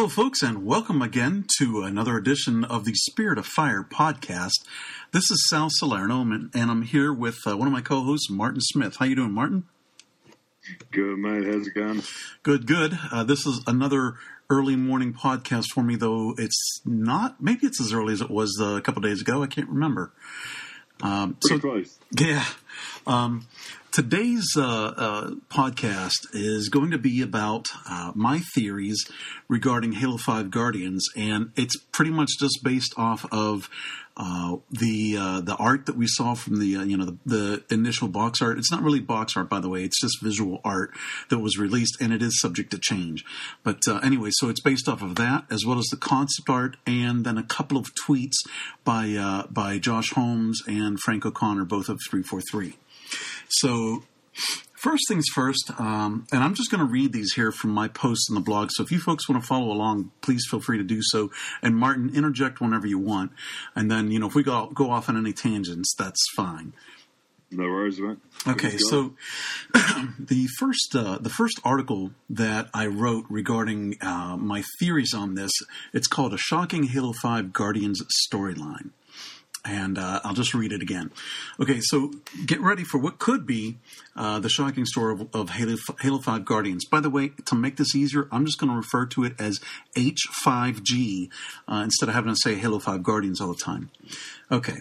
Hello, folks, and welcome again to another edition of the Spirit of Fire podcast. This is Sal Salerno, and I'm here with uh, one of my co-hosts, Martin Smith. How you doing, Martin? Good, mate. How's it going? Good, good. Uh, this is another early morning podcast for me, though it's not. Maybe it's as early as it was uh, a couple days ago. I can't remember. Um, Pretty so, close. Yeah. Um, today's uh, uh, podcast is going to be about uh, my theories regarding Halo 5 Guardians, and it's pretty much just based off of uh, the uh, the art that we saw from the uh, you know the, the, initial box art. It's not really box art, by the way. It's just visual art that was released, and it is subject to change. But anyway, so it's based off of that as well as the concept art, and then a couple of tweets by by Josh Holmes and Frank O'Connor, both of three four three. So, first things first, um, and I'm just going to read these here from my posts in the blog. So, if you folks want to follow along, please feel free to do so. And Martin, interject whenever you want. And then, you know, if we go go off on any tangents, that's fine. No worries, man. Okay, so the first uh, the first article that I wrote regarding uh, my theories on this, it's called "A Shocking Halo Five Guardians Storyline." And uh, I'll just read it again. Okay, so get ready for what could be uh, the shocking story of, of Halo, Halo 5 Guardians. By the way, to make this easier, I'm just going to refer to it as H5G uh, instead of having to say Halo 5 Guardians all the time. Okay.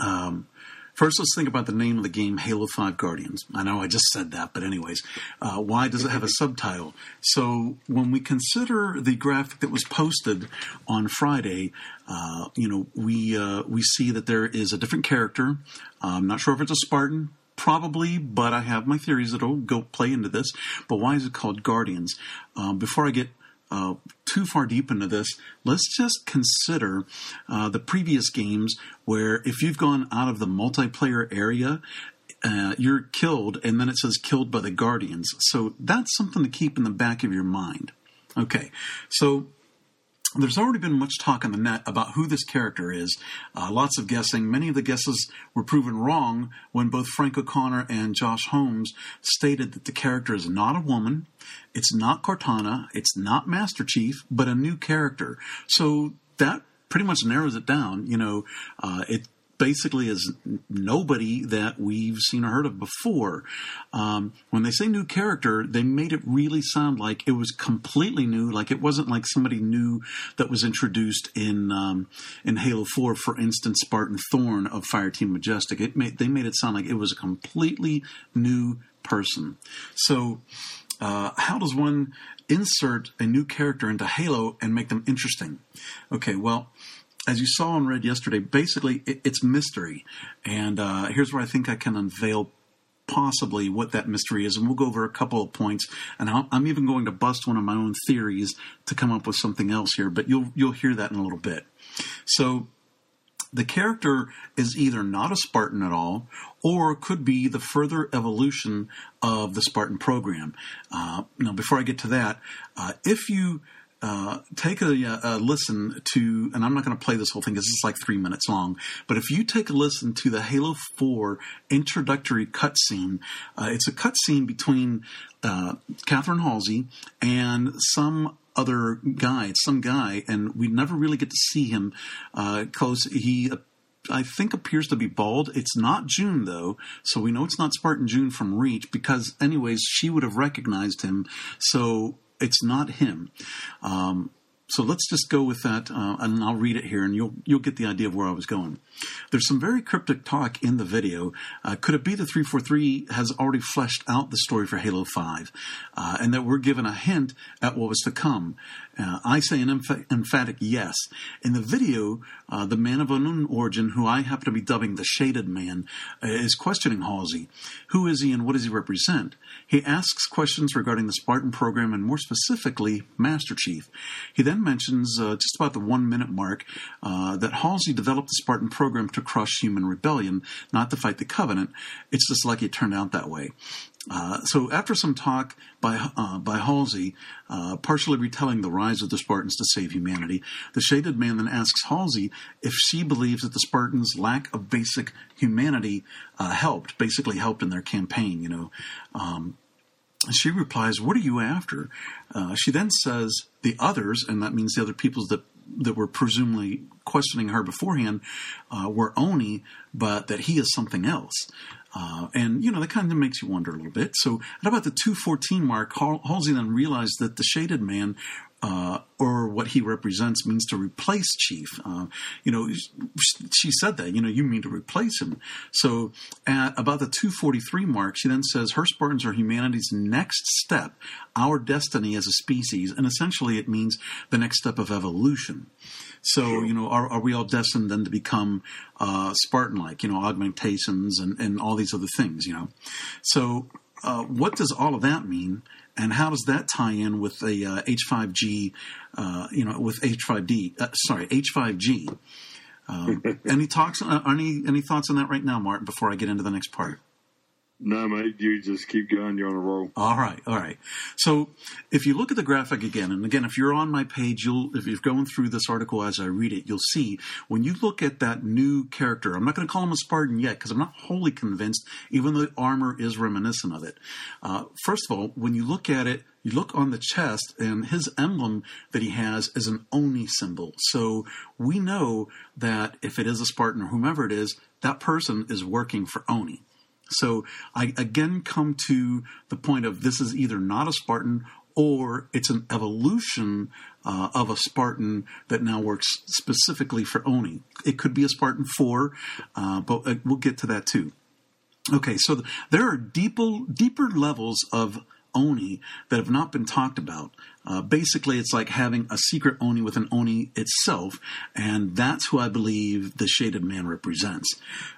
Um, First, let's think about the name of the game, Halo 5 Guardians. I know I just said that, but anyways, uh, why does it have a subtitle? So, when we consider the graphic that was posted on Friday, uh, you know, we uh, we see that there is a different character. I'm not sure if it's a Spartan, probably, but I have my theories that'll go play into this. But why is it called Guardians? Um, before I get uh, too far deep into this, let's just consider uh, the previous games where if you've gone out of the multiplayer area, uh, you're killed, and then it says killed by the Guardians. So that's something to keep in the back of your mind. Okay, so there's already been much talk on the net about who this character is. Uh, lots of guessing. Many of the guesses were proven wrong when both Frank O'Connor and Josh Holmes stated that the character is not a woman, it's not Cortana, it's not Master Chief, but a new character. So that pretty much narrows it down. You know, uh, it basically is nobody that we've seen or heard of before. Um, when they say new character, they made it really sound like it was completely new, like it wasn't like somebody new that was introduced in um, in Halo Four, for instance, Spartan Thorne of Fireteam Majestic. It made they made it sound like it was a completely new person. So, uh, how does one insert a new character into Halo and make them interesting? Okay, well as you saw and read yesterday, basically it, it's mystery. And uh, here's where I think I can unveil possibly what that mystery is, and we'll go over a couple of points. And i am even going to bust one of my own theories to come up with something else here, but you'll you'll hear that in a little bit. So. The character is either not a Spartan at all, or could be the further evolution of the Spartan program. Uh, now, before I get to that, uh, if you uh, take a, a, listen to, and I'm not going to play this whole thing because it's like three minutes long, but if you take a listen to the Halo 4 introductory cutscene, uh, it's a cutscene between uh, Catherine Halsey and some other guy, it's some guy, and we never really get to see him because uh, he I think appears to be bald. It's not June though, so we know it's not Spartan June from Reach because, anyways, she would have recognized him. So it's not him. Um, so let's just go with that, uh, and I'll read it here, and you'll you'll get the idea of where I was going. There's some very cryptic talk in the video. Uh, could it be the 343 has already fleshed out the story for Halo 5, uh, and that we're given a hint at what was to come? Uh, I say an emph- emphatic yes. In the video, uh, the man of unknown origin, who I happen to be dubbing the Shaded Man, uh, is questioning Halsey. Who is he and what does he represent? He asks questions regarding the Spartan program and more specifically, Master Chief. He then mentions, uh, just about the one minute mark, uh, that Halsey developed the Spartan program to crush human rebellion, not to fight the Covenant. It's just lucky it turned out that way. Uh, so after some talk by uh, by Halsey, uh, partially retelling the rise of the Spartans to save humanity, the shaded man then asks Halsey if she believes that the Spartans' lack of basic humanity uh, helped, basically helped in their campaign. You know. Um, she replies, "What are you after?" Uh, she then says, "The others," and that means the other peoples that that were presumably questioning her beforehand uh, were Oni, but that he is something else. Uh, and you know that kind of makes you wonder a little bit. So at about the 214 mark, Halsey then realized that the shaded man uh, or what he represents means to replace Chief. Uh, you know, she said that. You know, you mean to replace him. So at about the 243 mark, she then says her Spartans are humanity's next step, our destiny as a species, and essentially it means the next step of evolution. So, sure. you know, are, are, we all destined then to become uh, Spartan-like? You know, augmentations and and all these other things. You know, so. Uh, what does all of that mean? And how does that tie in with the uh, H5G, uh, you know, with H5D, uh, sorry, H5G? Um, any talks, uh, any any thoughts on that right now, Martin? Before I get into the next part. No, mate, you just keep going. You're on a roll. All right, all right. So, if you look at the graphic again, and again, if you're on my page, you'll if you're going through this article as I read it, you'll see when you look at that new character. I'm not going to call him a Spartan yet because I'm not wholly convinced, even though the armor is reminiscent of it. Uh, first of all, when you look at it, you look on the chest, and his emblem that he has is an Oni symbol. So we know that if it is a Spartan or whomever it is, that person is working for Oni. So I again come to the point of this is either not a Spartan or it's an evolution uh, of a Spartan that now works specifically for Oni. It could be a Spartan 4, uh, but uh, we'll get to that too. Okay, so there are deeper, deeper levels of Oni that have not been talked about. Uh, basically, it's like having a secret Oni with an Oni itself, and that's who I believe the Shaded Man represents.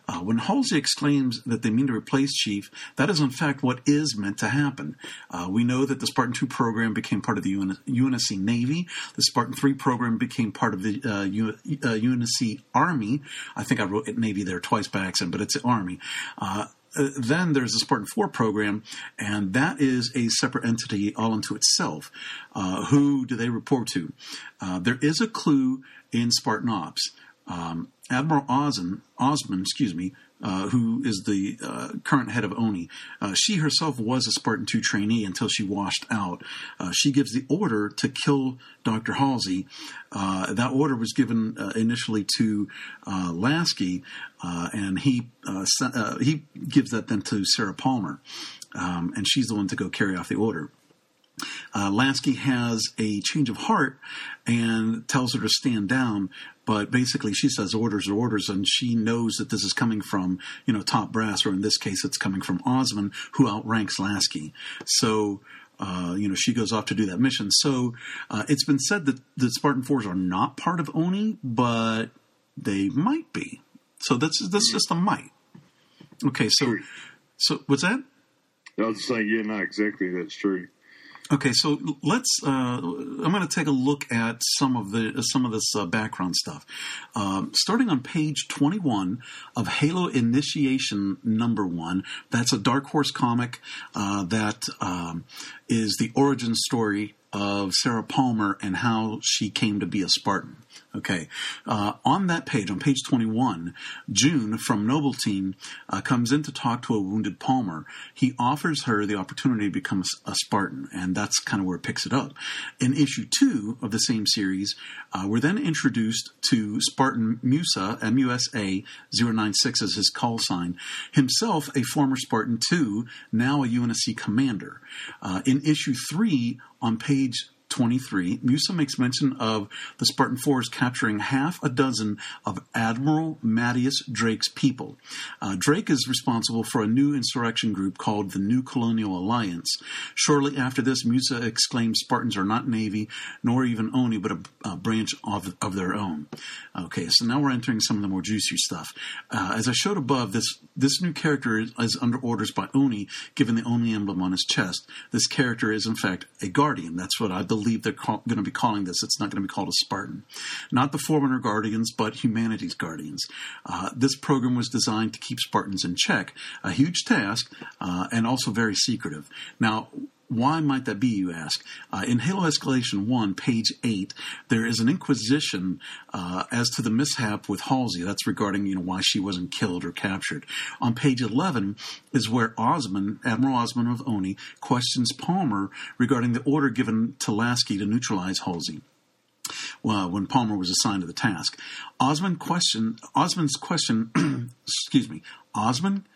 Uh, when Halsey exclaims that they mean to replace Chief, that is in fact what is meant to happen. Uh, we know that the Spartan 2 program became part of the UNSC Navy. The Spartan 3 program became part of the uh, UNSC uh, Army. I think I wrote Navy there twice by accident, but it's Army. Uh, then there's the Spartan 4 program, and that is a separate entity all unto itself. Uh, who do they report to? Uh, there is a clue in Spartan Ops. Um, Admiral Osman, Osman, excuse me, uh, who is the uh, current head of ONI. Uh, she herself was a Spartan 2 trainee until she washed out. Uh, she gives the order to kill Dr. Halsey. Uh, that order was given uh, initially to Lasky, and he he gives that then to Sarah Palmer, um, and she's the one to go carry off the order. Uh, Lasky has a change of heart and tells her to stand down, but basically she says orders are orders, and she knows that this is coming from you know top brass, or in this case, it's coming from Osman, who outranks Lasky. So. Uh, you know, she goes off to do that mission. So uh, it's been said that the Spartan Fours are not part of Oni, but they might be. So that's that's just a might. Okay, so so what's that? I was saying, yeah, not exactly. That's true. Okay, so let's. Uh, I'm going to take a look at some of the some of this uh, background stuff. Um, starting on page 21 of Halo Initiation Number One. That's a Dark Horse comic uh, that um, is the origin story of Sarah Palmer and how she came to be a Spartan. Okay. Uh, on that page, on page 21, June from Noble Team uh, comes in to talk to a wounded Palmer. He offers her the opportunity to become a, Spartan, and that's kind of where it picks it up. In issue two of the same series, uh, we're then introduced to Spartan Musa, M U S A 096 as his call sign, himself a former Spartan too, now a UNSC commander. Uh, in issue three, on page 23, Musa makes mention of the Spartan Fours capturing half a dozen of Admiral Mattias Drake's people. Uh, Drake is responsible for a new insurrection group called the New Colonial Alliance. Shortly after this, Musa exclaims Spartans are not Navy, nor even Oni, but a, a branch of, of their own. Okay, so now we're entering some of the more juicy stuff. Uh, as I showed above, this, this new character is, is under orders by Oni, given the Oni emblem on his chest. This character is, in fact, a guardian. That's what I believe believe they're call, going to be calling this. It's not going to be called a Spartan. Not the Forerunner Guardians, but Humanity's Guardians. Uh, this program was designed to keep Spartans in check, a huge task, uh, and also very secretive. Now, why might that be, you ask? Uh, in Halo Escalation 1, page 8, there is an inquisition uh, as to the mishap with Halsey. That's regarding, you know, why she wasn't killed or captured. On page 11 is where Osman, Admiral Osman of Oni, questions Palmer regarding the order given to Lasky to neutralize Halsey. Well, when Palmer was assigned to the task, Osman question Osman's question, excuse me, Osman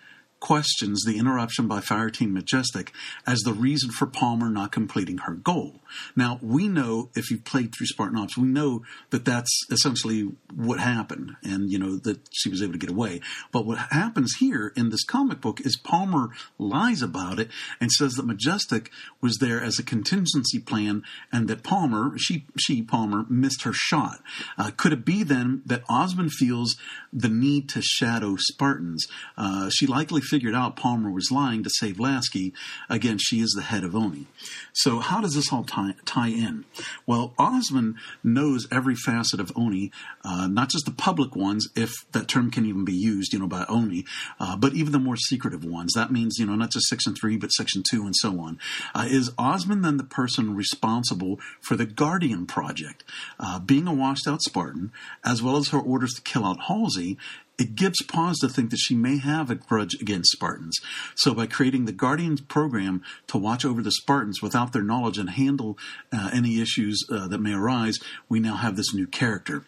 questions the interruption by Fire Team Majestic as the reason for Palmer not completing her goal. Now, we know, if you've played through Spartan Ops, we know that that's essentially what happened and, you know, that she was able to get away. But what happens here in this comic book is Palmer lies about it and says that Majestic was there as a contingency plan and that Palmer, she, she Palmer, missed her shot. Uh, could it be then that Osman feels the need to shadow Spartans? Uh, she likely figured out Palmer was lying to save Lasky. Again, she is the head of ONI. So how does this all tie, tie in? Well, Osman knows every facet of ONI, uh, not just the public ones, if that term can even be used, you know, by ONI, uh, but even the more secretive ones. That means, you know, not just Section 3, but Section 2 and so on. Uh, is Osman then the person responsible for the Guardian Project? Uh, being a washed out Spartan, as well as her orders to kill out Halsey, it gives pause to think that she may have a grudge against Spartans. So, by creating the Guardians program to watch over the Spartans without their knowledge and handle uh, any issues uh, that may arise, we now have this new character.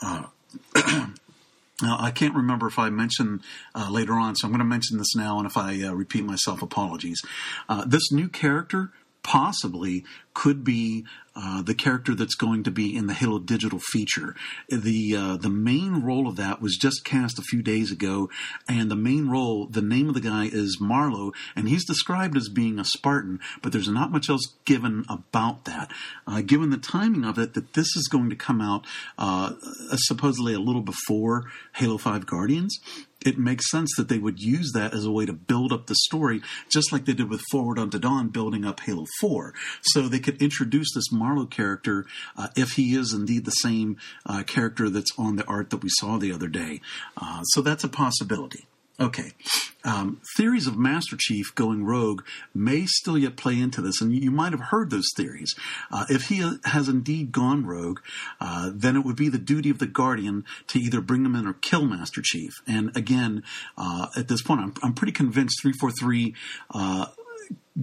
Uh, Now, I can't remember if I mentioned uh, later on, so I'm going to mention this now, and if I uh, repeat myself, apologies. Uh, this new character possibly could be uh, the character that's going to be in the Halo Digital feature. The uh, the main role of that was just cast a few days ago, and the main role, the name of the guy is Marlowe, and he's described as being a Spartan, but there's not much else given about that. Uh, given the timing of it, that this is going to come out uh, supposedly a little before Halo Five Guardians, it makes sense that they would use that as a way to build up the story, just like they did with Forward Unto Dawn, building up Halo 4. So they could introduce this Marlowe character, uh, if he is indeed the same uh, character that's on the art that we saw the other day. Uh, so that's a possibility. Okay. Um, theories of Master Chief going rogue may still yet play into this, and you might have heard those theories. Uh, if he has indeed gone rogue, uh, then it would be the duty of the Guardian to either bring him in or kill Master Chief. And again, uh, at this point, I'm, I'm pretty convinced 343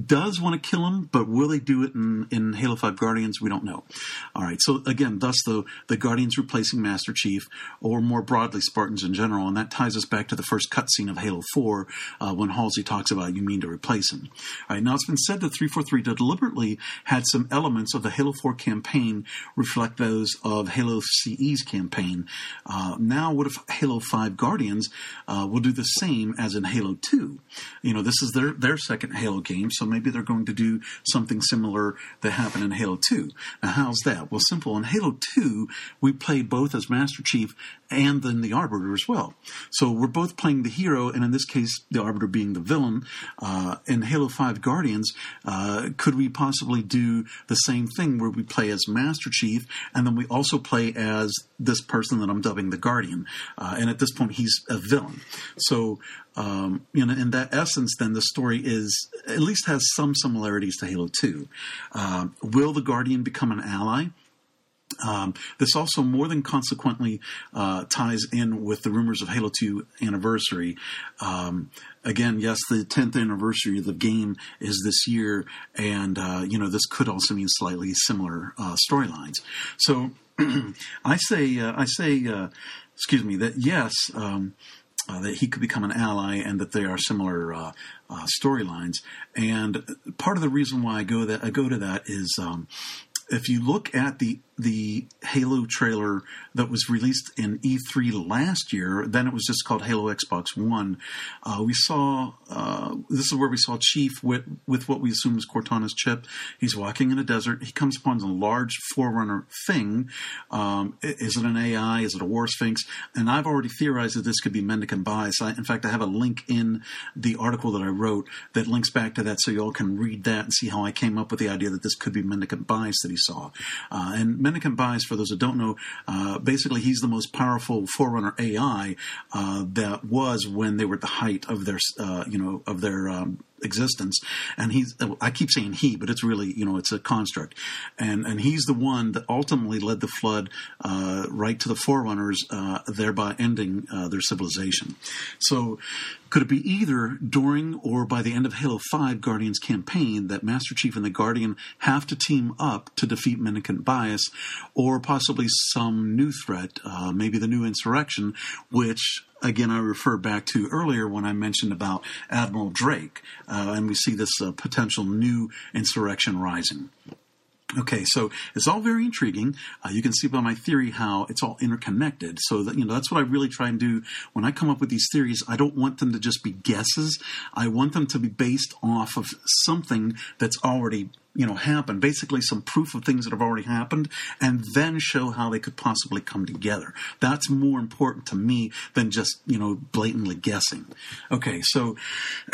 does want to kill him, but will they do it in, in Halo 5 Guardians? We don't know. All right, so again, thus the, the Guardians replacing Master Chief, or more broadly, Spartans in general, and that ties us back to the first cutscene of Halo 4 uh, when Halsey talks about you mean to replace him. All right, now it's been said that 343 deliberately had some elements of the Halo 4 campaign reflect those of Halo CE's campaign. Uh, now, what if Halo 5 Guardians uh, will do the same as in Halo 2? You know, this is their, their second Halo game, so maybe they're going to do something similar that happened in Halo 2. Now, how's that? Well, simple. In Halo 2, we played both as Master Chief and then the Arbiter as well. So we're both playing the hero, and in this case, the Arbiter being the villain. Uh, in Halo 5 Guardians, uh, could we possibly do the same thing where we play as Master Chief, and then we also play as this person that I'm dubbing the Guardian? Uh, and at this point, he's a villain. So um, you know, in that essence, then the story is at least has some similarities to Halo Two. Uh, will the Guardian become an ally? Um, this also more than consequently uh, ties in with the rumors of Halo 2 anniversary. Um, again, yes, the 10th anniversary of the game is this year, and uh, you know this could also mean slightly similar uh, storylines. So I say, uh, I say, uh, excuse me, that yes. Um, uh, that he could become an ally and that they are similar uh, uh, storylines. And part of the reason why I go that I go to that is um, if you look at the the Halo trailer that was released in E3 last year, then it was just called Halo Xbox One. Uh, we saw uh, this is where we saw Chief with with what we assume is Cortana's chip. He's walking in a desert. He comes upon a large Forerunner thing. Um, is it an AI? Is it a War Sphinx? And I've already theorized that this could be Mendicant Bias. I, in fact, I have a link in the article that I wrote that links back to that, so you all can read that and see how I came up with the idea that this could be Mendicant Bias that he saw. Uh, and Mendicant Bias, for those that don't know, uh, basically he's the most powerful Forerunner AI uh, that was when they were at the height of their, uh, you know, of their um, existence, and he's I keep saying he, but it's really you know it's a construct, and and he's the one that ultimately led the flood uh, right to the forerunners, uh, thereby ending uh, their civilization. So. Could it be either during or by the end of Halo 5 Guardian's campaign that Master Chief and the Guardian have to team up to defeat Mendicant Bias, or possibly some new threat, uh, maybe the new insurrection, which again, I refer back to earlier when I mentioned about Admiral Drake, uh, and we see this uh, potential new insurrection rising. Okay, so it's all very intriguing. Uh, you can see by my theory how it's all interconnected. So that you know that's what I really try and do when I come up with these theories. I don't want them to just be guesses. I want them to be based off of something that's already you know happened. Basically, some proof of things that have already happened, and then show how they could possibly come together. That's more important to me than just you know blatantly guessing. Okay, so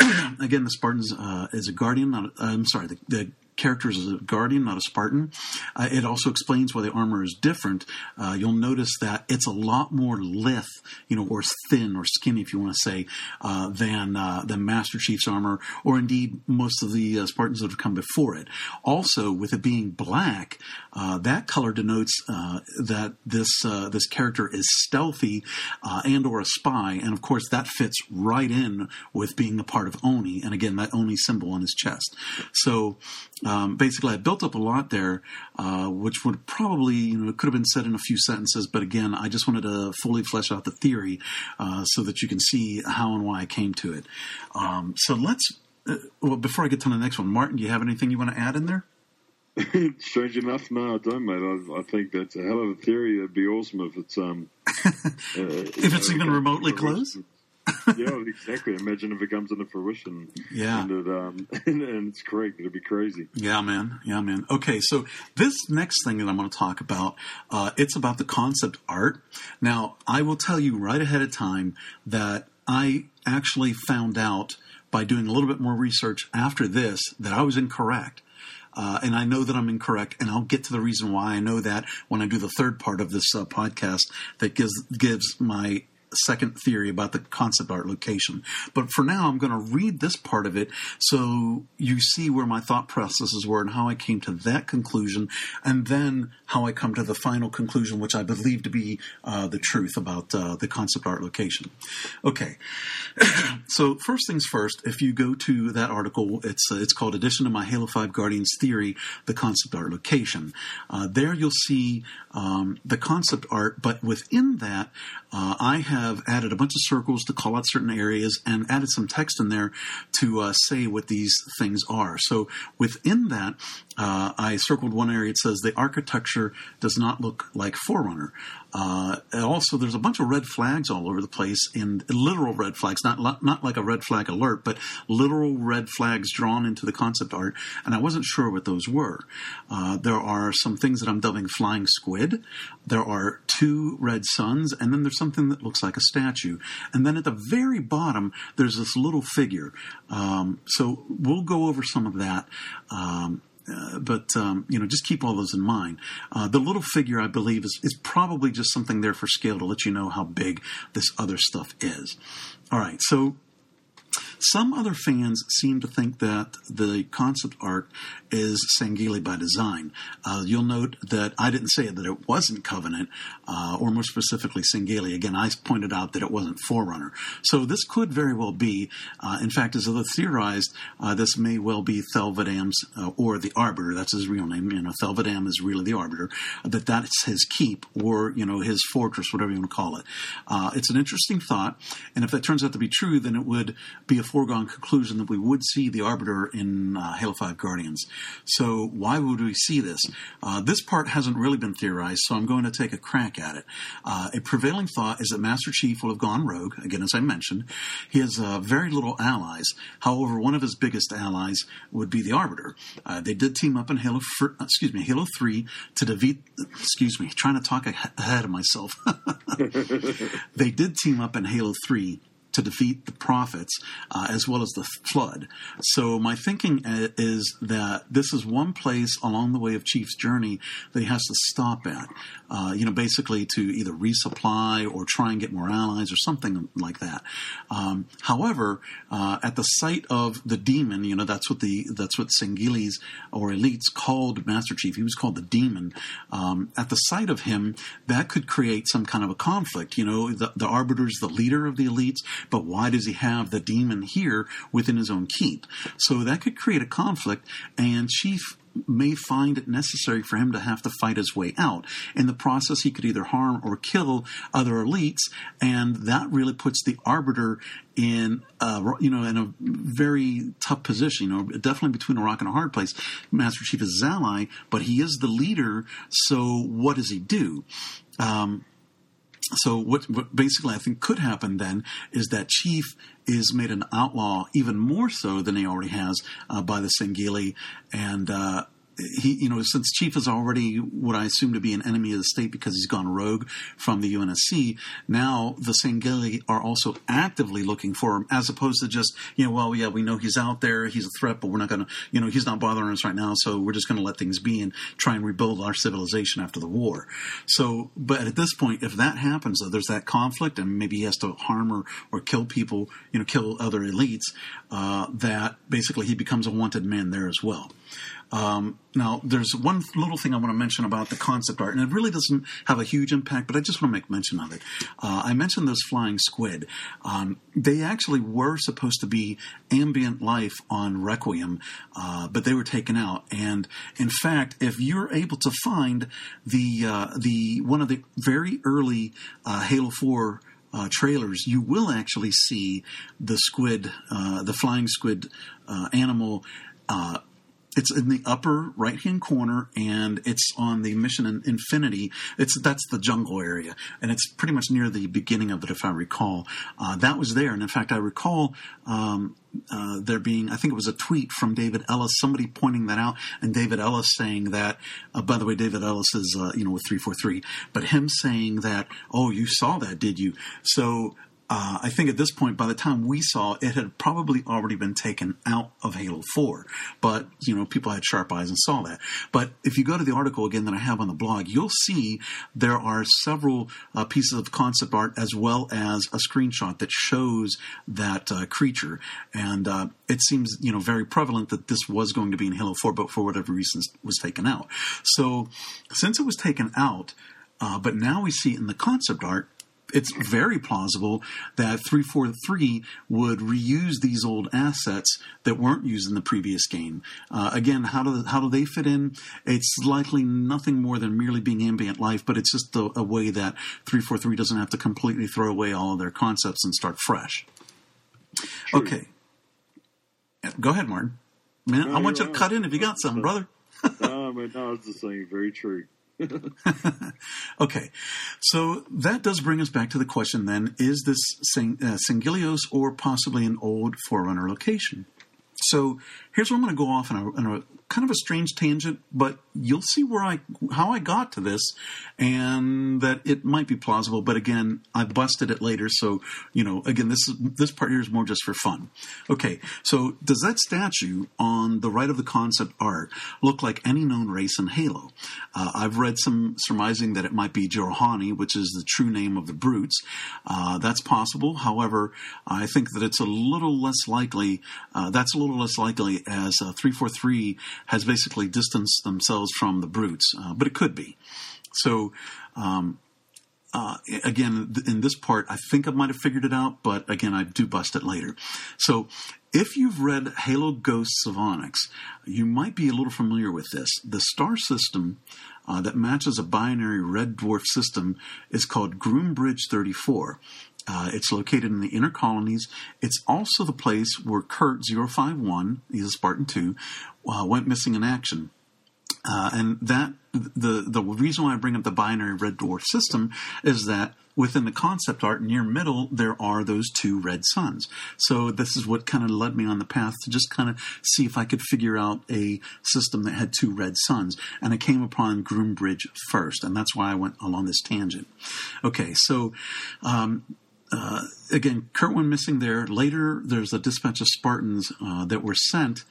again, the Spartans uh, is a guardian. Not, I'm sorry, the, the characters as a guardian, not a Spartan. Uh, it also explains why the armor is different. Uh, you'll notice that it's a lot more lithe, you know, or thin or skinny, if you want to say, uh, than uh, than Master Chief's armor, or indeed most of the uh, Spartans that have come before it. Also, with it being black, uh, that color denotes that this this character is stealthy and or a spy, and of course that fits right in with being a part of Oni, and again that Oni symbol on his chest. So um, basically, I built up a lot there, uh, which would probably, you know, could have been said in a few sentences. But again, I just wanted to fully flesh out the theory uh, so that you can see how and why I came to it. Um, so let's, uh, well, before I get to the next one, Martin, do you have anything you want to add in there? Strange enough, no, I don't, mate. I, I, think that's a hell of a theory. It'd be awesome if it's um, uh, if it's even remotely close yeah, exactly. Imagine if it comes into fruition. Yeah, and, it, um, and, and, it's correct. It'd be crazy. Yeah, man. Yeah, man. Okay, so this next thing that I'm going to talk about, uh, it's about the concept art. Now, I will tell you right ahead of time that I actually found out by doing a little bit more research after this that I was incorrect. Uh, and I know that I'm incorrect, and I'll get to the reason why. I know that when I do the third part of this uh, podcast that gives gives my second theory about the concept art location. But for now, I'm going to read this part of it so you see where my thought processes were and how I came to that conclusion, and then how I come to the final conclusion, which I believe to be uh, the truth about uh, the concept art location. Okay, so first things first, if you go to that article, it's uh, it's called "Addition to My Halo Five Guardians Theory: The Concept Art Location." Uh, there, you'll see um, the concept art, but within that, uh, I have added a bunch of circles to call out certain areas and added some text in there to uh, say what these things are. So within that, uh, I circled one area. It says the architecture does not look like Forerunner. Uh, also, there's a bunch of red flags all over the place, and literal red flags, not not like a red flag alert, but literal red flags drawn into the concept art. And I wasn't sure what those were. Uh, there are some things that I'm dubbing flying squid. There are two red suns, and then there's something that looks like a statue. And then at the very bottom, there's this little figure. Um, so we'll go over some of that. Um, uh, but um, you know, just keep all those in mind. Uh, the little figure, I believe, is, is probably just something there for scale to let you know how big this other stuff is. All right, so some other fans seem to think that the concept art is Sangheili by design. Uh, you'll note that I didn't say that it wasn't Covenant, uh, or more specifically Sangheili. Again, I pointed out that it wasn't Forerunner. So this could very well be, uh, in fact, as others theorized, uh, this may well be Thel 'Vadam's, uh, or the Arbiter. That's his real name. You know, Thelvadam is really the Arbiter. That that's his keep, or you know, his fortress, whatever you want to call it. Uh, it's an interesting thought, and if that turns out to be true, then it would be a foregone conclusion that we would see the Arbiter in Halo Five Guardians. So why would we see this? Uh, this part hasn't really been theorized, so I'm going to take a crack at it. Uh, a prevailing thought is that Master Chief will have gone rogue. Again, as I mentioned, he has uh, very little allies. However, one of his biggest allies would be the Arbiter. Uh, they did team up in Halo, excuse me, Halo Three to defeat. Excuse me, trying to talk ahead of myself. they did team up in Halo Three to defeat the prophets uh, as well as the flood. So my thinking uh, is that this is one place along the way of Chief's journey that he has to stop at. Uh, you know, basically to either resupply or try and get more allies or something like that. Um, however, uh, at the site of the demon, you know, that's what the that's what Sangheili's or elites called Master Chief. He was called the demon. Um, at the sight of him, that could create some kind of a conflict. You know, the, the arbiter is the leader of the elites, but why does he have the demon here within his own keep? So that could create a conflict, and Chief may find it necessary for him to have to fight his way out. In the process, he could either harm or kill other elites, and that really puts the arbiter in a, you know in a very tough position. You know, definitely between a rock and a hard place. Master Chief is his ally, but he is the leader. So what does he do? Um, so what, what, basically I think could happen then is that Chief is made an outlaw even more so than he already has uh, by the Sangheili, and uh, he, you know, since Chief is already what I assume to be an enemy of the state because he's gone rogue from the UNSC, now the Sangheili are also actively looking for him, as opposed to just, you know, well, yeah, we know he's out there, he's a threat, but we're not going to, you know, he's not bothering us right now, so we're just going to let things be and try and rebuild our civilization after the war. So, but at this point, if that happens, though, there's that conflict, and maybe he has to harm or, or kill people, you know, kill other elites, uh, that basically he becomes a wanted man there as well. Um, now, there's one little thing I want to mention about the concept art, and it really doesn't have a huge impact, but I just want to make mention of it. Uh, I mentioned those flying squid. Um, they actually were supposed to be ambient life on Requiem, uh, but they were taken out. And in fact, if you're able to find the uh, the one of the very early uh, Halo Four uh, trailers, you will actually see the squid, uh, the flying squid uh, animal. It's in the upper right hand corner and it's on the mission in infinity it's that's the jungle area and it's pretty much near the beginning of it if i recall uh, that was there and in fact i recall um, uh, there being, I think it was a tweet from David Ellis, somebody pointing that out, and David Ellis saying that, uh, by the way, David Ellis is, uh, you know, with 343, but him saying that, oh, you saw that, did you? So uh, I think at this point, by the time we saw it, had probably already been taken out of Halo 4. But, you know, people had sharp eyes and saw that. But if you go to the article again that I have on the blog, you'll see there are several uh, pieces of concept art as well as a screenshot that shows that uh, creature. And uh, it seems, you know, very prevalent that this was going to be in Halo 4, but for whatever reasons was taken out. So since it was taken out, uh, but now we see in the concept art it's very plausible that 343 would reuse these old assets that weren't used in the previous game. Uh, again, how do how do they fit in? It's likely nothing more than merely being ambient life, but it's just a, a way that 343 doesn't have to completely throw away all of their concepts and start fresh. True. Okay, go ahead, Martin. Man, no, I want you to cut in if you got something, brother. no, mean, no, I was just saying, very true. okay, so that does bring us back to the question then is this Sing- uh, Sanghelios or possibly an old Forerunner location? So here's where I'm going to go off on a, on a, kind of a strange tangent, but you'll see where I how I got to this, and that it might be plausible. But again, I busted it later, so you know, again, this is this part here is more just for fun. Okay, so does that statue on the right of the concept art look like any known race in Halo? Uh, I've read some surmising that it might be Jiralhanae, which is the true name of the brutes. Uh, that's possible. However, I think that it's a little less likely. Uh, that's a little less likely as uh, 343 has basically distanced themselves from the brutes, uh, but it could be. So, um, uh, again, in this part, I think I might have figured it out, but again, I do bust it later. So, if you've read Halo Ghosts of Onyx, you might be a little familiar with this. The star system uh, that matches a binary red dwarf system is called Groombridge 34. Uh, it's located in the inner colonies. It's also the place where Kurt 051, he's a Spartan 2, uh, went missing in action. Uh, and that the the reason why I bring up the binary red dwarf system is that within the concept art near middle there are those two red suns. So this is what kind of led me on the path to just kind of see if I could figure out a system that had two red suns. And I came upon Groombridge first, and that's why I went along this tangent. Okay, so um, uh, again, Kurt went missing there. Later, there's a dispatch of Spartans uh, that were sent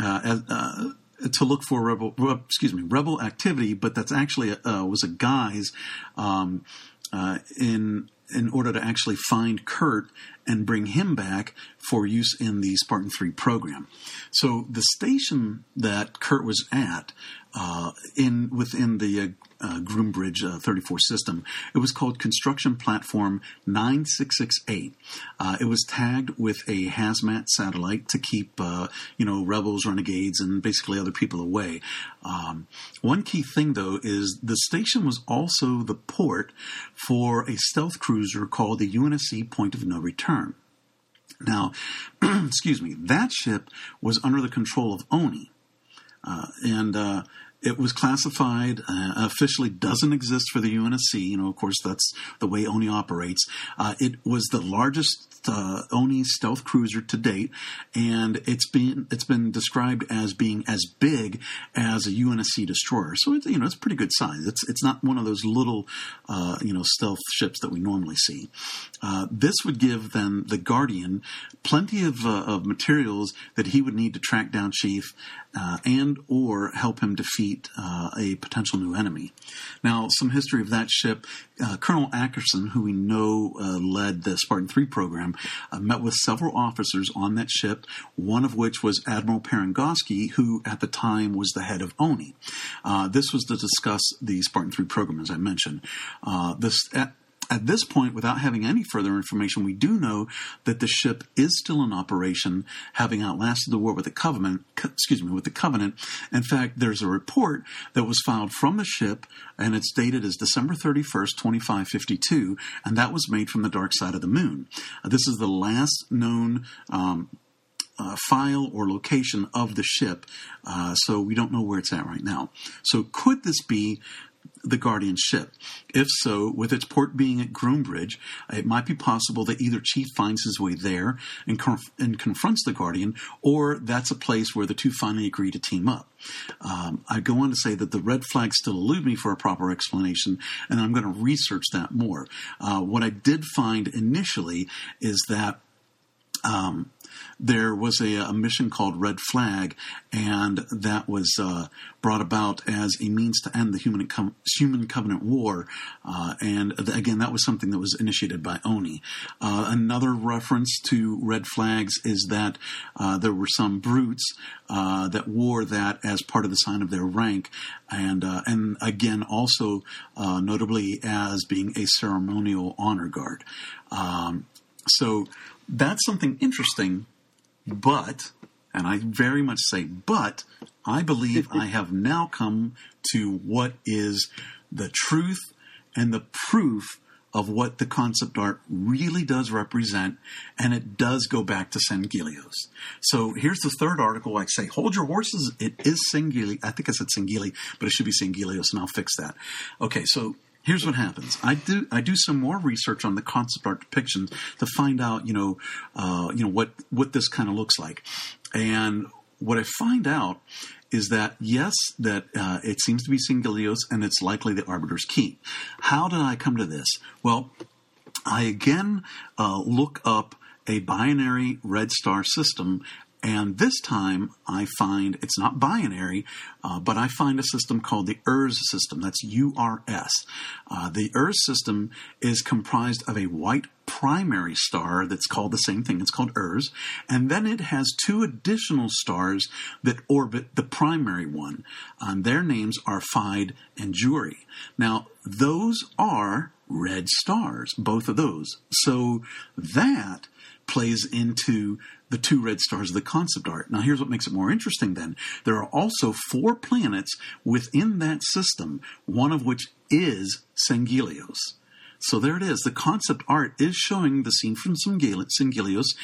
uh, as, uh, to look for rebel, excuse me, rebel activity, but that's actually a, was a guise um, in in order to actually find Kurt and bring him back for use in the Spartan 3 program. So the station that Kurt was at uh, in within the uh, Groombridge uh, 34 system. It was called Construction Platform 9668. Uh, it was tagged with a hazmat satellite to keep, uh, you know, rebels, renegades, and basically other people away. Um, one key thing, though, is the station was also the port for a stealth cruiser called the UNSC Point of No Return. Now, excuse me, that ship was under the control of ONI. Uh, and uh, it was classified, uh, officially doesn't exist for the UNSC. You know, of course, that's the way ONI operates. Uh, it was the largest uh, ONI stealth cruiser to date, and it's been it's been described as being as big as a UNSC destroyer. So it's you know it's pretty good size. It's it's not one of those little uh, you know stealth ships that we normally see. Uh, this would give then the Guardian plenty of, uh, of materials that he would need to track down Chief uh, and or help him defeat uh, a potential new enemy. Now, some history of that ship. Colonel Ackerson, who we know led the Spartan 3 program, uh, met with several officers on that ship, one of which was Admiral Parangosky, who at the time was the head of ONI. Uh, this was to discuss the Spartan 3 program, as I mentioned. this at, this point, without having any further information, we do know that the ship is still in operation, having outlasted the war with the Covenant. Excuse me, with the Covenant. In fact, there's a report that was filed from the ship, and it's dated as December 31st, 2552, and that was made from the dark side of the moon. This is the last known. Um, uh, file or location of the ship, uh, so we don't know where it's at right now. So, could this be the Guardian ship? If so, with its port being at Groombridge, it might be possible that either Chief finds his way there and, conf- and confronts the Guardian, or that's a place where the two finally agree to team up. Um, I go on to say that the red flags still elude me for a proper explanation, and I'm going to research that more. Uh, what I did find initially is that um, there was a, a, mission called Red Flag, and that was uh, brought about as a means to end the Human, Com- Human Covenant War. Uh, and th- again, that was something that was initiated by ONI. Uh, another reference to red flags is that uh, there were some brutes uh, that wore that as part of the sign of their rank, and uh, and again also notably as being a ceremonial honor guard. Um, so that's something interesting, but, and I very much say but, I believe I have now come to what is the truth and the proof of what the concept art really does represent, and it does go back to Sanghelios. So here's the third article. I say, hold your horses. It is Sangheili. I think I said Sangheili, but it should be Sanghelios, and I'll fix that. Okay, so here's what happens. I do I do some more research on the concept art depictions to find out, you know, uh, you know what what this kind of looks like, and what I find out is that yes, that uh, it seems to be Sanghelios, and it's likely the Arbiter's Key. How did I come to this? Well, I again uh, look up a binary red star system and this time I find it's not binary, uh, but I find a system called the URS system. That's URS. Uh, the URS system is comprised of a white primary star that's called the same thing. It's called URS. And then it has two additional stars that orbit the primary one. And their names are Fide and Jury. Now, those are red stars, both of those. So that plays into the two red stars of the concept art. Now, here's what makes it more interesting then. There are also four planets within that system, one of which is Sanghelios. So there it is. The concept art is showing the scene from Sanghelios,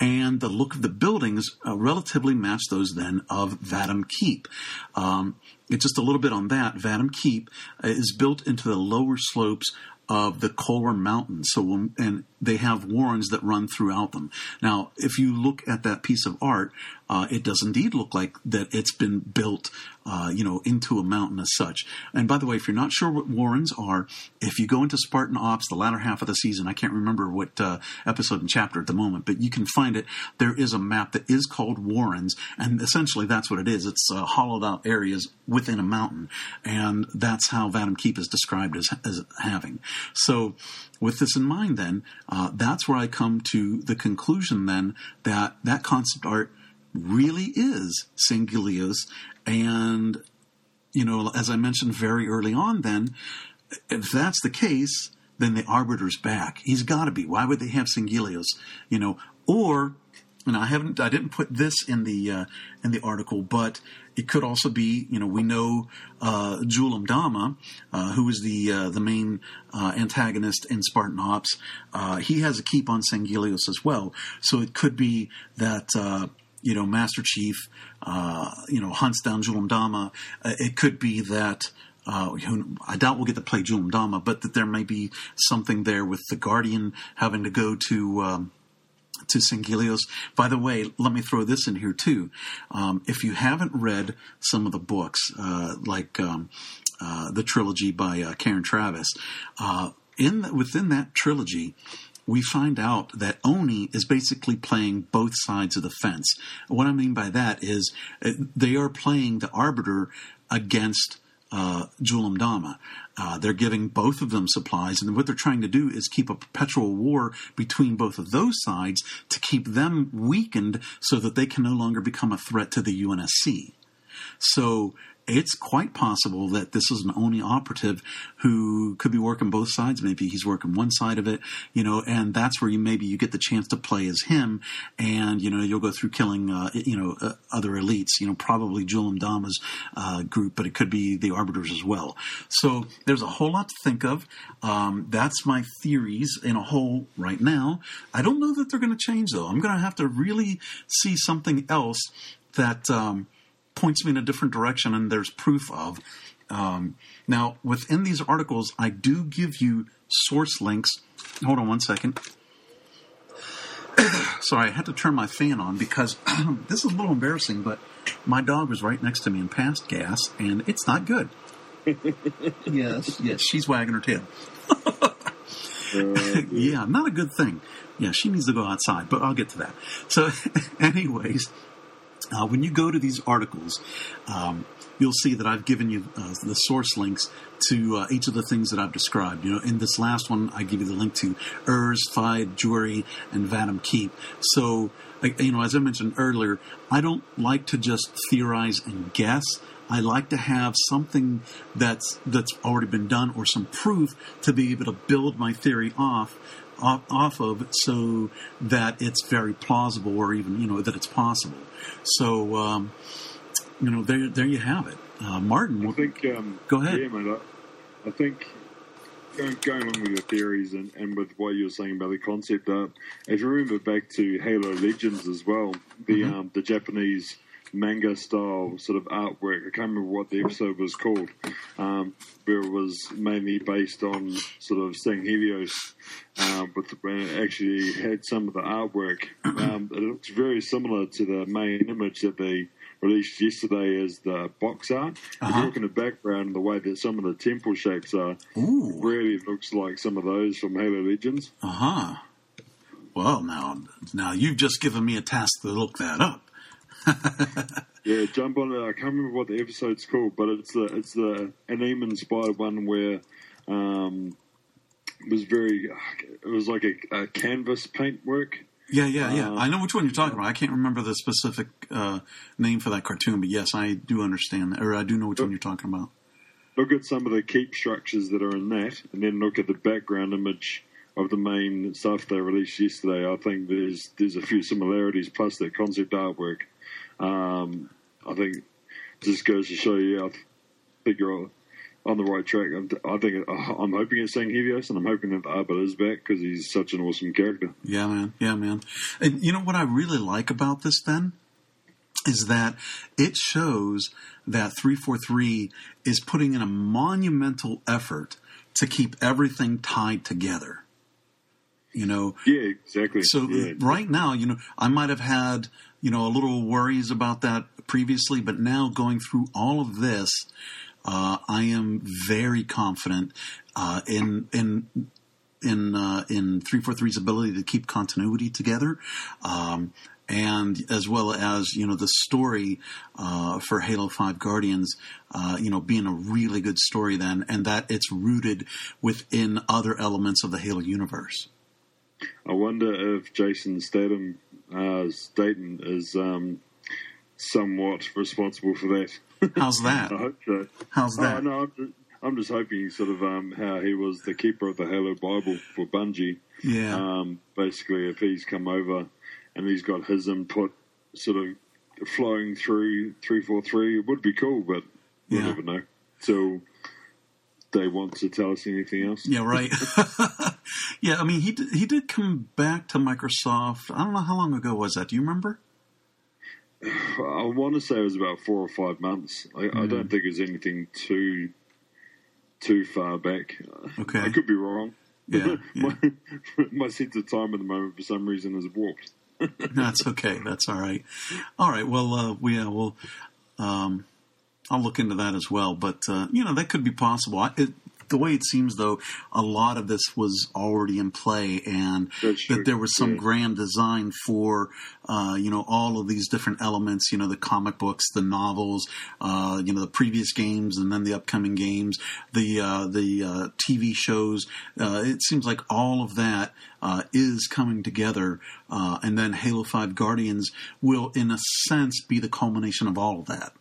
and the look of the buildings uh, relatively match those then of Vadam Keep. Um, just a little bit on that. Vadam Keep uh, is built into the lower slopes of the Colwyn Mountains. So, and they have warrens that run throughout them. Now, if you look at that piece of art, uh, it does indeed look like that it's been built, uh, you know, into a mountain as such. And by the way, if you're not sure what Warrens are, if you go into Spartan Ops, the latter half of the season, I can't remember what uh, episode and chapter at the moment, but you can find it. There is a map that is called Warrens, and essentially that's what it is. It's uh, hollowed out areas within a mountain, and that's how Vadam Keep is described as, as having. So, with this in mind, then uh, that's where I come to the conclusion then that that concept art really is Sanghelios, and you know, as I mentioned very early on, then if that's the case, then the arbiter's back. He's got to be. Why would they have Sanghelios? You know, or and I haven't, I didn't put this in the uh, in the article, but it could also be, you know, we know uh, Jul 'Mdama, uh, who is the uh, the main uh, antagonist in Spartan Ops. Uh, he has a keep on Sanghelios as well, so it could be that. Uh, you know, Master Chief, you know, hunts down Jul 'Mdama. it could be that uh, I doubt we'll get to play Jul 'Mdama, but that there may be something there with the Guardian having to go to um, to Sanghelios. By the way, let me throw this in here too. Um, if you haven't read some of the books, uh, like um, uh, the trilogy by uh, Karen Traviss, uh, in the, within that trilogy, we find out that Oni is basically playing both sides of the fence. What I mean by that is uh, they are playing the arbiter against uh, Jul 'Mdama. Uh, they're giving both of them supplies, and what they're trying to do is keep a perpetual war between both of those sides to keep them weakened so that they can no longer become a threat to the UNSC. So it's quite possible that this is an Oni operative who could be working both sides. Maybe he's working one side of it, you know, and that's where you maybe you get the chance to play as him, and you know you'll go through killing, uh, you know, uh, other elites. You know, probably Jul 'Mdama's uh, group, but it could be the Arbiters as well. So there's a whole lot to think of. Um, that's my theories in a whole right now. I don't know that they're going to change though. I'm going to have to really see something else that. Um, points me in a different direction and there's proof of. Um, now, within these articles, I do give you source links. Hold on one second. Sorry, I had to turn my fan on because this is a little embarrassing, but my dog was right next to me and passed gas, and it's not good. yes, yes, she's wagging her tail. yeah, not a good thing. Yeah, she needs to go outside, but I'll get to that. So, anyways, uh, when you go to these articles, um, you'll see that I've given you uh, the source links to uh, each of the things that I've described. You know, in this last one, I give you the link to Urs, Fide, Juri, and Vadam Keep. So, you know, as I mentioned earlier, I don't like to just theorize and guess. I like to have something that's that's already been done or some proof to be able to build my theory off off, off of so that it's very plausible or even you know that it's possible. So um, you know there there you have it, uh, Martin. I think um, go ahead. Yeah, mate. I, I think going, going along with your theories and, and with what you were saying about the concept art, if you remember back to Halo Legends as well, the mm-hmm. um, the Japanese manga style sort of artwork. I can't remember what the episode was called, um, but it was mainly based on sort of Sanghelios, uh, but the, actually had some of the artwork. Um, it looks very similar to the main image that they released yesterday as the box art. Uh-huh. If you look in the background, the way that some of the temple shapes are, Ooh. really looks like some of those from Halo Legends. Uh huh. Well, now, now you've just given me a task to look that up. yeah, jump on it. I can't remember what the episode's called, but it's the it's the anime inspired one where um, it was very it was like a, a canvas paint work. Yeah, yeah, yeah. Uh, I know which one you're talking about. I can't remember the specific uh, name for that cartoon, but yes, I do understand that, or I do know which look, one you're talking about. Look at some of the keep structures that are in that, and then look at the background image of the main stuff they released yesterday. I think there's there's a few similarities, plus that concept artwork. Um, I think just goes to show you. I think you're on the right track. I think I'm hoping it's Sanghelios, and I'm hoping that Arbiter is back because he's such an awesome character. Yeah, man. Yeah, man. And you know what I really like about this then is that it shows that 343 is putting in a monumental effort to keep everything tied together. You know, Yeah, exactly. so yeah. right now, you know, I might have had, you know, a little worries about that previously, but now going through all of this, uh, I am very confident uh, in in in uh, in three four three's ability to keep continuity together. Um, and as well as you know the story uh, for Halo Five Guardians, uh, you know being a really good story then, and that it's rooted within other elements of the Halo universe. I wonder if Jason Statham, uh, Staten is um, somewhat responsible for that. How's that? I hope so. How's Oh, that? no, I'm just, I'm just hoping sort of um, how he was the keeper of the Halo Bible for Bungie. Yeah. Um, basically, if he's come over and he's got his input sort of flowing through 343, it would be cool, but we'll Yeah. never know. So they want to tell us anything else. Yeah, right. yeah, I mean, he did, he did come back to Microsoft. I don't know how long ago was that. Do you remember? I want to say it was about four or five months. I, Hmm. I don't think it was anything too too far back. Okay. I could be wrong. Yeah, yeah. my, my sense of time at the moment, for some reason, is warped. That's okay. That's all right. All right. Well, uh, we uh, will. Um, I'll look into that as well. But uh, you know, that could be possible. I, it, the way it seems, though, a lot of this was already in play, and that there was some Yeah. grand design for, uh, you know, all of these different elements. You know, the comic books, the novels, uh, you know, the previous games, and then the upcoming games, the uh, the uh, TV shows. Uh, it seems like all of that uh, is coming together, uh, and then Halo Five Guardians will, in a sense, be the culmination of all of that.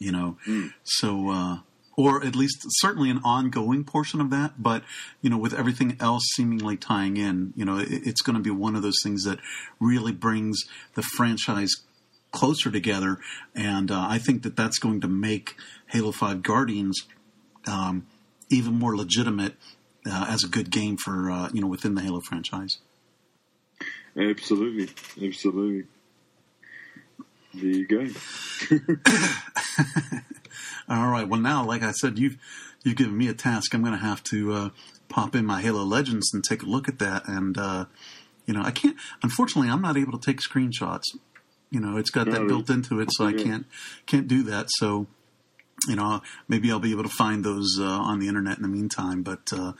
You know, so. Uh, or at least certainly an ongoing portion of that. But you know, with everything else seemingly tying in, you know, it, it's going to be one of those things that really brings the franchise closer together. And uh, I think that that's going to make Halo Five Guardians um, even more legitimate uh, as a good game for uh, you know within the Halo franchise. Absolutely, absolutely. There you go. All right. Well, now, like I said, you've you've given me a task. I'm going to have to uh, pop in my Halo Legends and take a look at that. And uh, you know, I can't. Unfortunately, I'm not able to take screenshots. You know, it's got that built into it, so I can't can't do that. So, you know, maybe I'll be able to find those uh, on the internet in the meantime. But uh,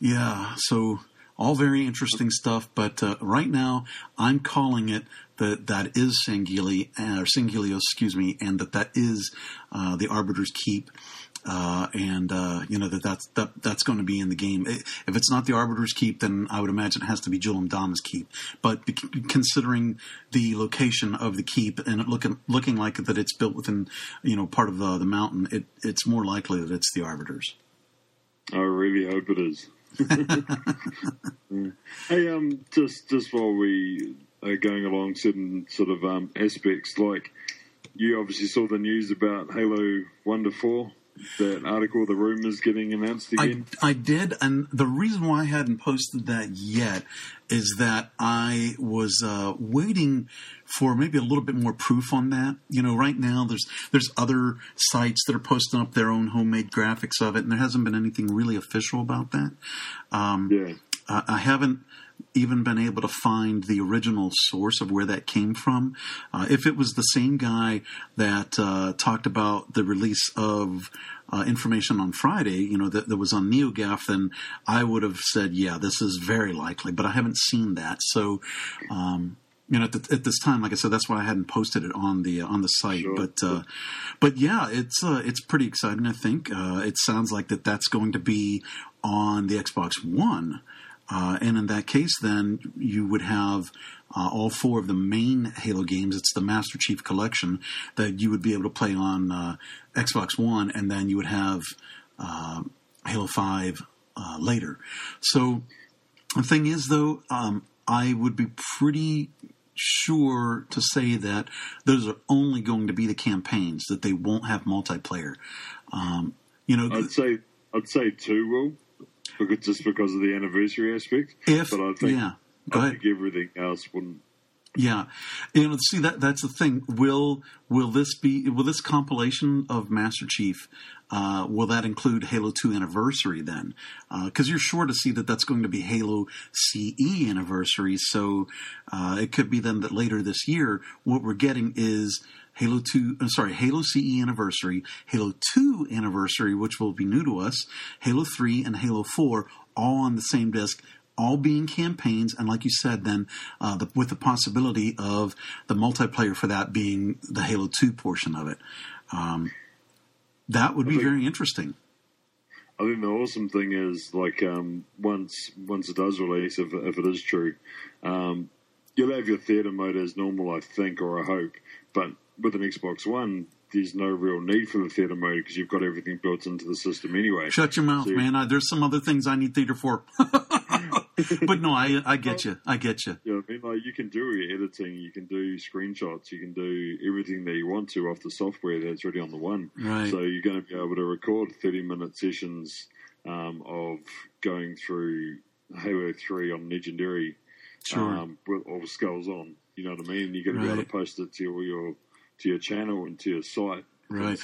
yeah, so all very interesting stuff. But uh, right now, I'm calling it that that is Sangheili uh, or Sanghelios, excuse me, and that that is uh, the Arbiter's Keep. Uh, and uh, you know that that's that, that's going to be in the game. If it's not the Arbiter's Keep, then I would imagine it has to be Jul 'Mdama's Keep. But considering the location of the keep and it looking looking like that it's built within you know part of the, the mountain, it, it's more likely that it's the Arbiters. I really hope it is. Hey, um, just just while we are going along certain sort of um, aspects, like you obviously saw the news about Halo One to Four, that article, the rumors getting announced I, again. I did, and the reason why I hadn't posted that yet is that I was uh, waiting for maybe a little bit more proof on that. You know, right now there's there's other sites that are posting up their own homemade graphics of it, and there hasn't been anything really official about that. Um, yeah, I I haven't even been able to find the original source of where that came from. Uh, if it was the same guy that uh, talked about the release of uh, information on Friday, you know, that, that was on NeoGAF, then I would have said, yeah, this is very likely, but I haven't seen that. So, um, you know, at, the, at this time, like I said, that's why I hadn't posted it on the on the site. Sure. But uh, but yeah, it's uh, it's pretty exciting. I think uh, it sounds like that that's going to be on the Xbox One, uh, and in that case, then you would have. Uh, all four of the main Halo games. It's the Master Chief Collection that you would be able to play on uh, Xbox One, and then you would have uh, Halo Five uh, later. So the thing is, though, um, I would be pretty sure to say that those are only going to be the campaigns; that they won't have multiplayer. Um, you know, I'd say I'd say two will, because just because of the anniversary aspect. if but I think yeah, I think everything else wouldn't Yeah, you know, see that that's the thing. Will will this be will this compilation of Master Chief? Uh, will that include Halo Two Anniversary then? Because uh, you're sure to see that that's going to be Halo CE Anniversary. So uh, it could be then that later this year, what we're getting is Halo 2, uh, sorry, Halo CE Anniversary, Halo 2 Anniversary, which will be new to us, Halo 3 and Halo 4, all on the same disc all being campaigns, and like you said, then uh, the, with the possibility of the multiplayer for that being the Halo Two portion of it. Um, that would be think, very interesting. I think the awesome thing is like um, once once it does release, if, if it is true, um, you'll have your theater mode as normal, I think, or I hope. But with an Xbox One, there's no real need for the theater mode because you've got everything built into the system anyway. Shut your mouth, so, man. I, there's some other things I need theater for. but no, I I get you. I get you. Yeah, I mean, like you can do your editing, you can do screenshots, you can do everything that you want to off the software that's already on the one. Right. So you're going to be able to record 30 minute sessions um, of going through Halo 3 on Legendary sure. um, with all the skulls on. You know what I mean? You're going to right. be able to post it to your to your channel and to your site right.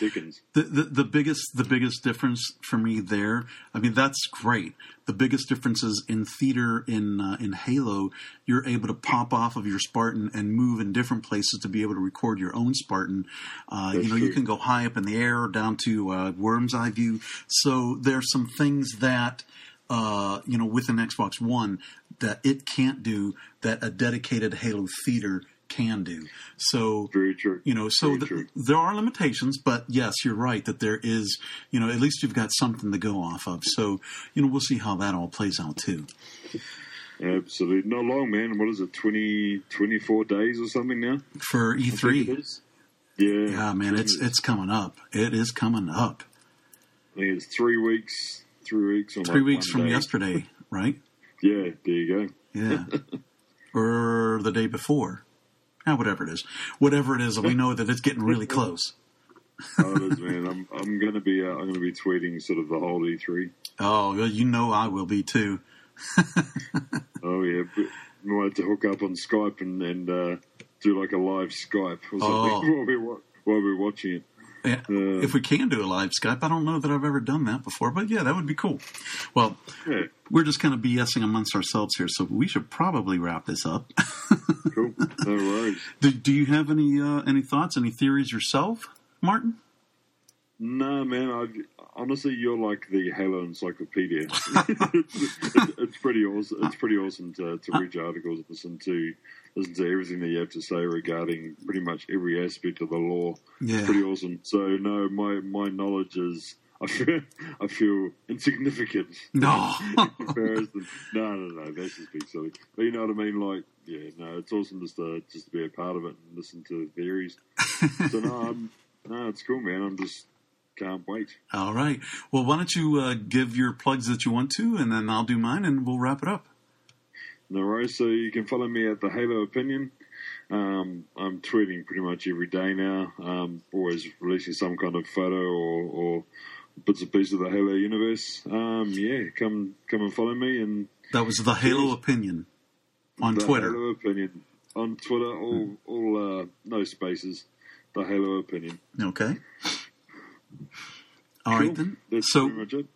The, the, the biggest the biggest difference for me there. I mean, that's great. The biggest difference is in theater in uh, in Halo, you're able to pop off of your Spartan and move in different places to be able to record your own Spartan. Uh, you know, true. you can go high up in the air or down to uh, worm's eye view. So there's some things that. Uh, you know, with an Xbox One, that it can't do that a dedicated Halo theater can do. So, very true. You know, so the, there are limitations, but yes, you're right that there is. You know, at least you've got something to go off of. So, you know, we'll see how that all plays out too. Absolutely, not long, man. What is it, 20, 24 days or something now for E3? Yeah, yeah, man, it's it's coming up. It is coming up. I think it's three weeks. Three weeks. three like weeks from day. yesterday, right? Yeah, there you go. Yeah, or the day before. Eh, whatever it is, whatever it is, we know that it's getting really close. oh, it is, man. I'm I'm gonna be uh, I'm gonna be tweeting sort of the whole E3. Oh, you know I will be too. oh yeah, but we might have to hook up on Skype and and uh, do like a live Skype or something oh. while we while we're watching it. Yeah, uh, if we can do a live Skype, I don't know that I've ever done that before, but yeah, that would be cool. Well, yeah. we're just kind of BSing amongst ourselves here, so we should probably wrap this up. cool. No worries. Do, do you have any uh, any thoughts, any theories yourself, Martin? No, man. I, honestly, you're like the Halo encyclopedia. it's, it's, pretty awesome. It's pretty awesome to, to read your articles, and listen to listen to everything that you have to say regarding pretty much every aspect of the law. Yeah. Pretty awesome. So no, my my knowledge is I feel I feel insignificant. No. comparison. No, no, no. That's just being silly. But you know what I mean? Like, yeah, no, it's awesome just to just to be a part of it and listen to the theories. so no, I'm, no, it's cool, man. I'm just can't wait. All right. Well, why don't you uh, give your plugs that you want to, and then I'll do mine, and we'll wrap it up. No worries. So you can follow me at the Halo Opinion. Um, I'm tweeting pretty much every day now. Um, always releasing some kind of photo or, or bits and pieces of the Halo universe. Um, yeah, come come and follow me. And that was the Halo Opinion on the Twitter. Halo Opinion on Twitter. All all uh, no spaces. The Halo Opinion. Okay. All cool. right then. That's so, pretty much it.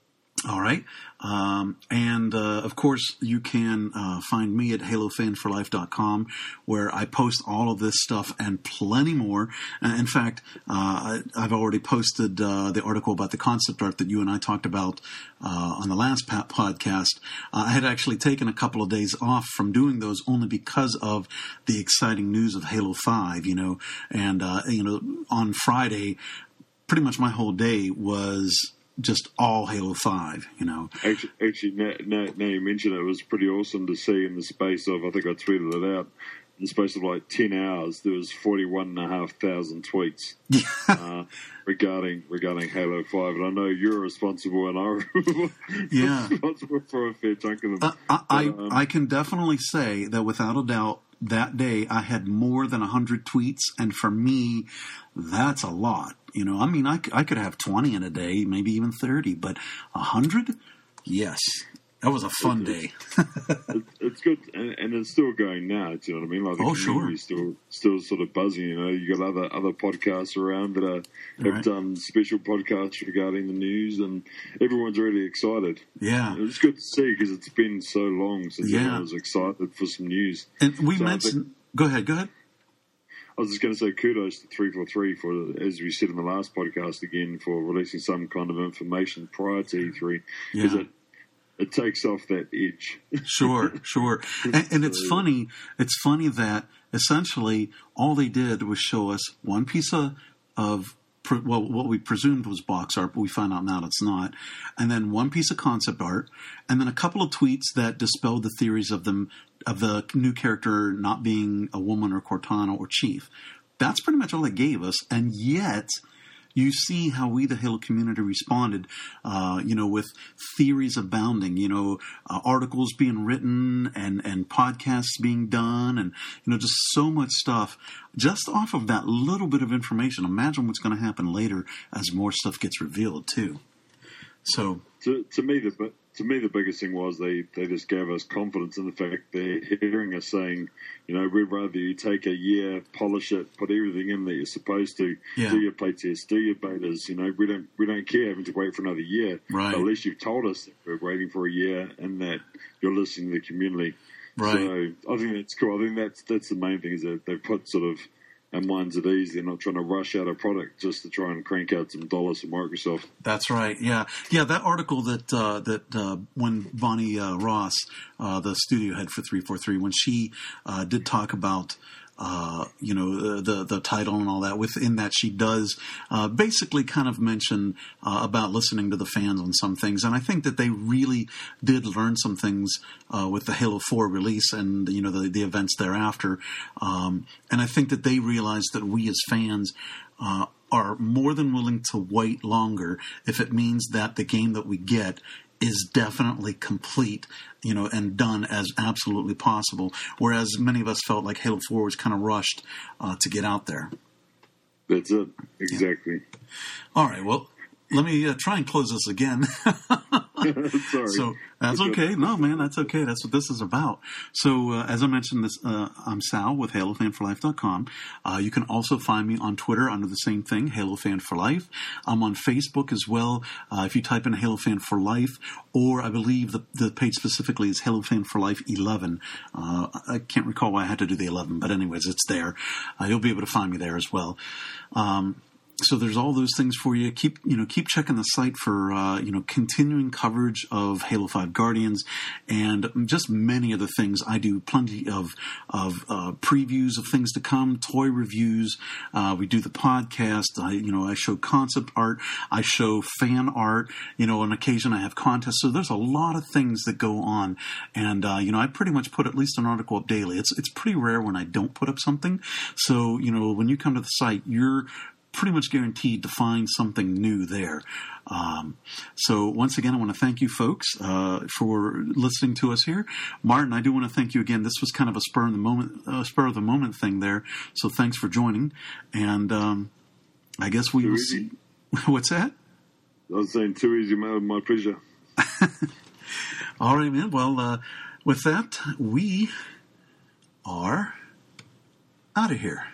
All right. Um, and uh, of course, you can uh, find me at halofanforlife.com where I post all of this stuff and plenty more. Uh, in fact, uh, I, have already posted uh, the article about the concept art that you and I talked about on the last podcast. I had actually taken a couple of days off from doing those only because of the exciting news of Halo 5, you know, and, you know, on Friday, pretty much my whole day was just all Halo Five. You know, actually, actually now, now, now, you mention it, it was pretty awesome to see in the space of I think I tweeted it out. In the space of like ten hours, there was forty one and a half thousand tweets uh, regarding regarding Halo Five, and I know you're responsible, and I'm yeah. responsible for a fair chunk of them. Uh, I, but, I, um, I can definitely say that without a doubt, that day I had more than 100 tweets, and for me, that's a lot. You know, I mean, I, I could have 20 in a day, maybe even 30, but 100? Yes. That was a fun day. it, it's good, and, and, it's still going now. Do you know what I mean? Like the oh, sure. still still sort of buzzing. You know, you got other other podcasts around that are, have right. done special podcasts regarding the news, and everyone's really excited. Yeah, it's good to see because it's been so long since yeah. everyone was excited for some news. And we so mentioned. Think, go ahead. Go ahead. I was just going to say kudos to 343 for, as we said in the last podcast again, for releasing some kind of information prior to E3. Because yeah. it, it takes off that edge. sure, sure. And, and it's funny. It's funny that essentially all they did was show us one piece of, of well, what we presumed was box art, but we find out now it's not. And then one piece of concept art, and then a couple of tweets that dispelled the theories of them of the new character not being a woman or Cortana or Chief. That's pretty much all they gave us, and yet you see how we, the Halo community, responded, uh, you know, with theories abounding, you know, uh, articles being written and, and podcasts being done and, you know, just so much stuff just off of that little bit of information. Imagine what's going to happen later as more stuff gets revealed, too. So, to, to me, the to me, the biggest thing was they, they just gave us confidence in the fact they're hearing us saying, you know, we'd rather you take a year, polish it, put everything in that you're supposed to, yeah. do your play tests, do your betas. You know, we don't we don't care having to wait for another year. Right. At least you've told us that we're waiting for a year and that you're listening to the community. Right. So I think that's cool. I think that's that's the main thing is that they've put sort of and minds at ease. They're not trying to rush out a product just to try and crank out some dollars for Microsoft. That's right. Yeah, yeah. That article that uh, that uh, when Bonnie uh, Ross, uh, the studio head for three four three, when she uh, did talk about uh, you know, the the title and all that. Within that, she does uh, basically kind of mention uh, about listening to the fans on some things, and I think that they really did learn some things uh, with the Halo Four release and you know the, the events thereafter. Um, and I think that they realized that we as fans uh, are more than willing to wait longer if it means that the game that we get is definitely complete, you know, and done as absolutely possible. Whereas many of us felt like Halo Four was kind of rushed uh, to get out there. That's it, exactly. Yeah. All right, well, let me uh, try and close this again. Sorry. So that's okay. No, man, that's okay. That's what this is about. So, uh, as I mentioned, this uh, I'm Sal with HaloFanForLife.com. Uh, you can also find me on Twitter under the same thing, HaloFan for Life. I'm on Facebook as well. Uh, if you type in HaloFan for Life, or I believe the, the page specifically is HaloFan for Life 11. Uh, I can't recall why I had to do the 11, but anyways, it's there. Uh, you'll be able to find me there as well. Um, so there's all those things for you. Keep you know keep checking the site for uh, you know continuing coverage of Halo Five Guardians and just many other things. I do plenty of of uh, previews of things to come, toy reviews. Uh, we do the podcast. I you know I show concept art. I show fan art. You know on occasion I have contests. So there's a lot of things that go on, and uh, you know I pretty much put at least an article up daily. It's it's pretty rare when I don't put up something. So you know when you come to the site, you're pretty much guaranteed to find something new there. Um, so once again, I want to thank you folks uh, for listening to us here. Martin, I do want to thank you again. This was kind of a spur of the moment, uh, spur of the moment thing there. So thanks for joining. And um, I guess we too will easy. see. What's that? I was saying too easy, man. My pleasure. All right, man. Well, uh, with that, we are out of here.